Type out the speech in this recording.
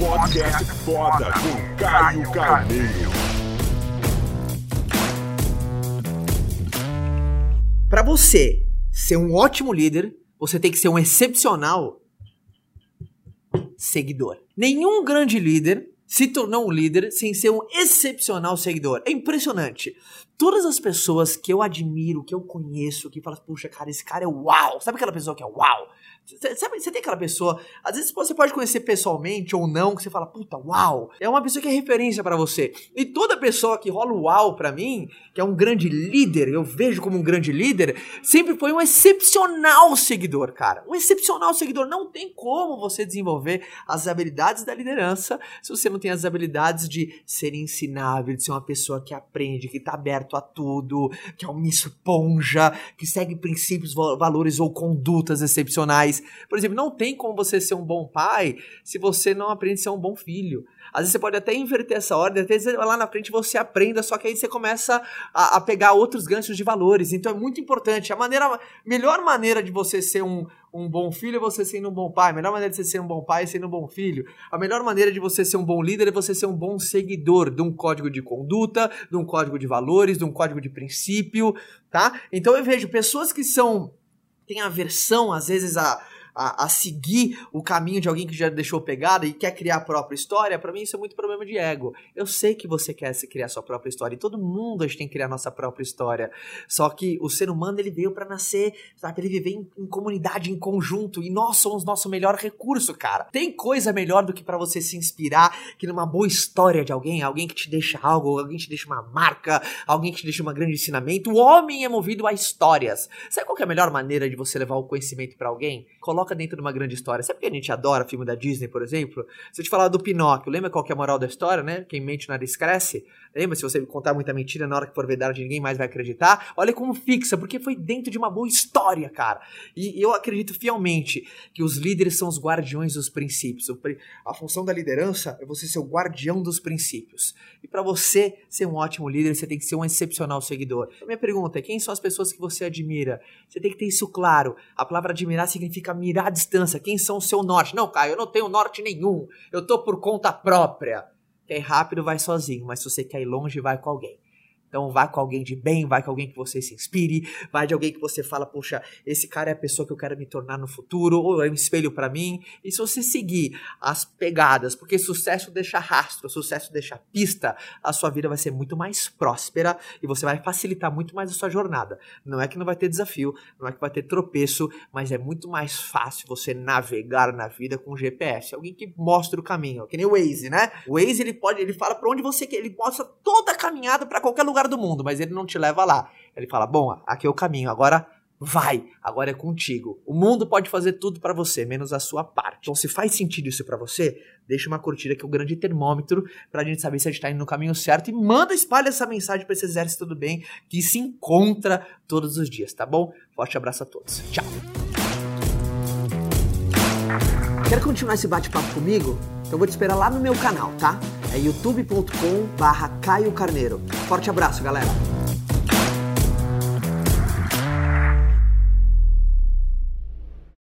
Podcast foda com Caio Carneiro. Para você ser um ótimo líder, você tem que ser um excepcional seguidor. Nenhum grande líder se tornou um líder sem ser um excepcional seguidor. É impressionante. Todas as pessoas que eu admiro, que eu conheço, que falam, puxa, cara, esse cara é uau. Sabe aquela pessoa que é uau? Sabe, você tem aquela pessoa, às vezes você pode conhecer pessoalmente ou não, que você fala, puta, uau, é uma pessoa que é referência para você. E toda pessoa que rola uau para mim, que é um grande líder, eu vejo como um grande líder, sempre foi um excepcional seguidor, cara. Um excepcional seguidor. Não tem como você desenvolver as habilidades da liderança se você não tem as habilidades de ser ensinável, de ser uma pessoa que aprende, que tá aberto a tudo, que é uma esponja, que segue princípios, valores ou condutas excepcionais. Por exemplo, não tem como você ser um bom pai se você não aprende a ser um bom filho. Às vezes você pode até inverter essa ordem, até lá na frente você aprenda, só que aí você começa a, a pegar outros ganchos de valores. Então é muito importante. A maneira, melhor maneira de você ser um, um bom filho é você sendo um bom pai. A melhor maneira de você ser um bom pai é sendo um bom filho. A melhor maneira de você ser um bom líder é você ser um bom seguidor de um código de conduta, de um código de valores, de um código de princípio, tá? Então eu vejo pessoas que são têm aversão às vezes a a, a, seguir o caminho de alguém que já deixou pegada e quer criar a própria história, para mim isso é muito problema de ego. Eu sei que você quer se criar sua própria história e todo mundo a gente tem que criar a nossa própria história. Só que o ser humano ele veio para nascer, sabe, ele viver em, em, comunidade, em conjunto e nós somos nosso melhor recurso, cara. Tem coisa melhor do que para você se inspirar que numa boa história de alguém, alguém que te deixa algo, alguém que te deixa uma marca, alguém que te deixa um grande ensinamento. O homem é movido a histórias. Sabe qual é a melhor maneira de você levar o conhecimento para alguém? Coloca coloca dentro de uma grande história. Sabe que a gente adora filme da Disney, por exemplo? Se eu te falar do Pinóquio, lembra qual é a moral da história, né? Quem mente o nariz cresce. Lembra? Se você contar muita mentira, na hora que for verdade, ninguém mais vai acreditar. Olha como fixa, porque foi dentro de uma boa história, cara. E eu acredito fielmente que os líderes são os guardiões dos princípios. A função da liderança é você ser o guardião dos princípios. E para você ser um ótimo líder, você tem que ser um excepcional seguidor. Minha pergunta é: quem são as pessoas que você admira? Você tem que ter isso claro. A palavra admirar significa mirar à distância. Quem são o seu norte? Não, Caio, eu não tenho norte nenhum. Eu tô por conta própria. Quer ir rápido, vai sozinho, mas se você quer ir longe, vai com alguém. Então vai com alguém de bem, vai com alguém que você se inspire, vai de alguém que você fala, poxa, esse cara é a pessoa que eu quero me tornar no futuro, ou é um espelho para mim. E se você seguir as pegadas, porque sucesso deixa rastro, sucesso deixa pista, a sua vida vai ser muito mais próspera e você vai facilitar muito mais a sua jornada. Não é que não vai ter desafio, não é que vai ter tropeço, mas é muito mais fácil você navegar na vida com GPS, alguém que mostra o caminho, que nem o Waze, né? O Waze ele pode, ele fala para onde você quer, ele mostra toda a caminhada para qualquer lugar lugar do mundo, mas ele não te leva lá. Ele fala: Bom, aqui é o caminho, agora vai, agora é contigo. O mundo pode fazer tudo para você, menos a sua parte. Então, se faz sentido isso para você, deixa uma curtida que é o grande termômetro pra gente saber se a gente tá indo no caminho certo e manda, espalha essa mensagem para esse exército tudo bem que se encontra todos os dias, tá bom? Forte abraço a todos. Tchau. Quer continuar esse bate-papo comigo? Então vou te esperar lá no meu canal, tá? É youtube.com barra Caio Carneiro. Forte abraço, galera!